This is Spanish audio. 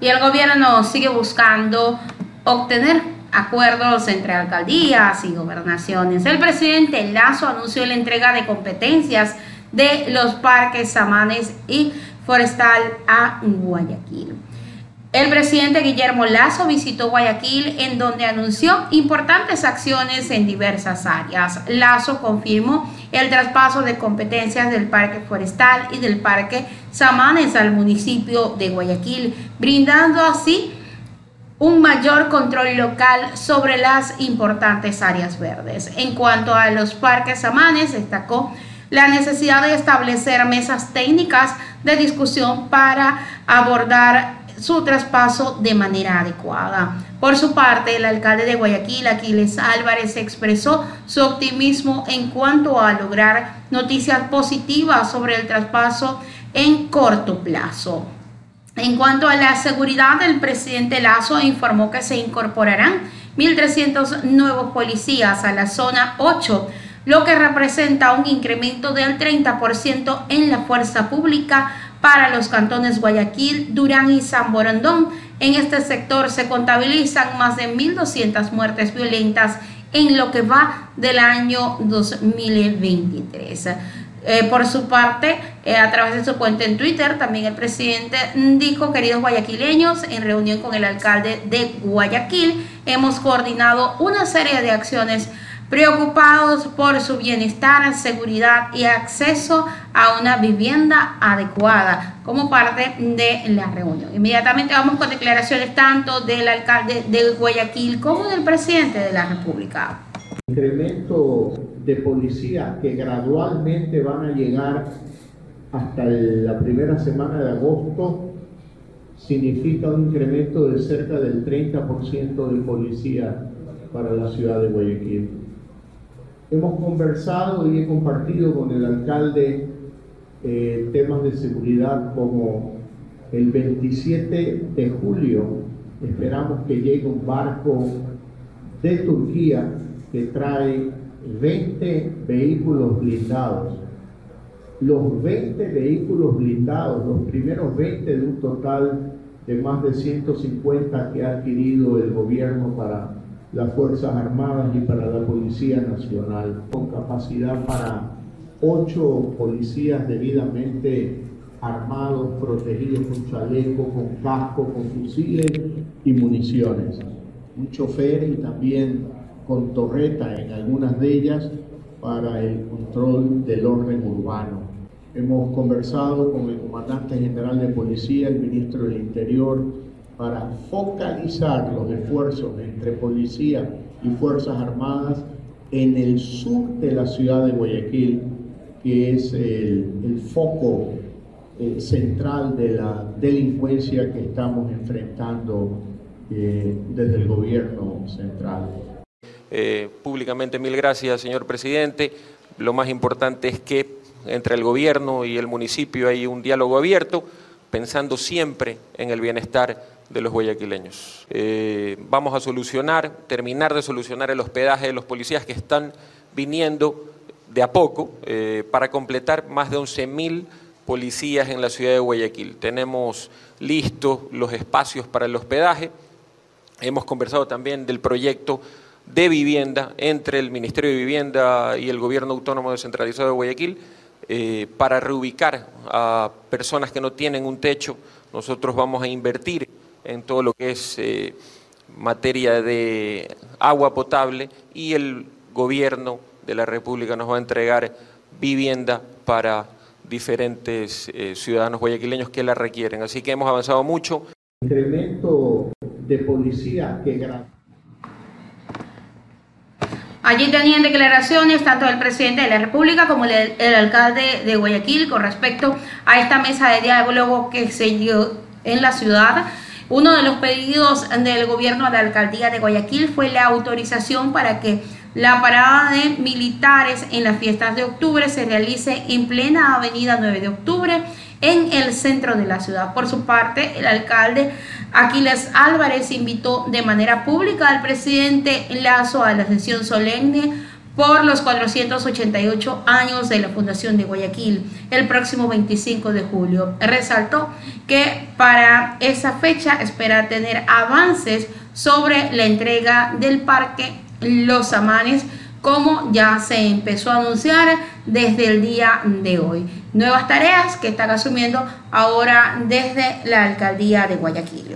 Y el gobierno sigue buscando obtener acuerdos entre alcaldías y gobernaciones. El presidente Lazo anunció la entrega de competencias de los parques Samanes y Forestal a Guayaquil. El presidente Guillermo Lazo visitó Guayaquil en donde anunció importantes acciones en diversas áreas. Lazo confirmó el traspaso de competencias del Parque Forestal y del Parque Samanes al municipio de Guayaquil, brindando así un mayor control local sobre las importantes áreas verdes. En cuanto a los parques Samanes, destacó la necesidad de establecer mesas técnicas de discusión para abordar su traspaso de manera adecuada. Por su parte, el alcalde de Guayaquil, Aquiles Álvarez, expresó su optimismo en cuanto a lograr noticias positivas sobre el traspaso en corto plazo. En cuanto a la seguridad, el presidente Lazo informó que se incorporarán 1.300 nuevos policías a la zona 8 lo que representa un incremento del 30% en la fuerza pública para los cantones Guayaquil, Durán y San Borondón. En este sector se contabilizan más de 1.200 muertes violentas en lo que va del año 2023. Eh, por su parte, eh, a través de su cuenta en Twitter, también el presidente dijo, queridos guayaquileños, en reunión con el alcalde de Guayaquil, hemos coordinado una serie de acciones preocupados por su bienestar, seguridad y acceso a una vivienda adecuada como parte de la reunión. Inmediatamente vamos con declaraciones tanto del alcalde de Guayaquil como del presidente de la República. Incremento de policías que gradualmente van a llegar hasta la primera semana de agosto significa un incremento de cerca del 30% de policía para la ciudad de Guayaquil. Hemos conversado y he compartido con el alcalde eh, temas de seguridad como el 27 de julio esperamos que llegue un barco de Turquía que trae 20 vehículos blindados. Los 20 vehículos blindados, los primeros 20 de un total de más de 150 que ha adquirido el gobierno para las Fuerzas Armadas y para la Policía Nacional, con capacidad para ocho policías debidamente armados, protegidos con chaleco, con casco, con fusiles y municiones. Un chofer y también con torreta en algunas de ellas para el control del orden urbano. Hemos conversado con el comandante general de policía, el ministro del Interior, para focalizar los esfuerzos entre policía y Fuerzas Armadas en el sur de la ciudad de Guayaquil, que es el, foco eh, central de la delincuencia que estamos enfrentando eh, desde el gobierno central. Eh, públicamente mil gracias, señor presidente. Lo más importante es que entre el gobierno y el municipio hay un diálogo abierto, pensando siempre en el bienestar de los guayaquileños. Eh, vamos a solucionar, terminar de solucionar el hospedaje de los policías que están viniendo de a poco eh, para completar más de 11.000 policías en la ciudad de Guayaquil. Tenemos listos los espacios para el hospedaje. Hemos conversado también del proyecto de vivienda entre el Ministerio de Vivienda y el Gobierno Autónomo Descentralizado de Guayaquil eh, para reubicar a personas que no tienen un techo. Nosotros vamos a invertir en todo lo que es eh, materia de agua potable y el gobierno de la República nos va a entregar vivienda para diferentes eh, ciudadanos guayaquileños que la requieren. Así que hemos avanzado mucho. Incremento de policía que Allí tenían declaraciones tanto del presidente de la República como el, el, alcalde de Guayaquil con respecto a esta mesa de diálogo que se dio en la ciudad uno de los pedidos del gobierno de la alcaldía de Guayaquil fue la autorización para que la parada de militares en las fiestas de octubre se realice en plena avenida 9 de octubre en el centro de la ciudad. Por su parte, el alcalde Aquiles Álvarez invitó de manera pública al presidente Lazo a la sesión solemne por los 488 años de la Fundación de Guayaquil el próximo 25 de julio. Resaltó que para esa fecha espera tener avances sobre la entrega del parque Los Amanes como ya se empezó a anunciar desde el día de hoy. Nuevas tareas que están asumiendo ahora desde la alcaldía de Guayaquil.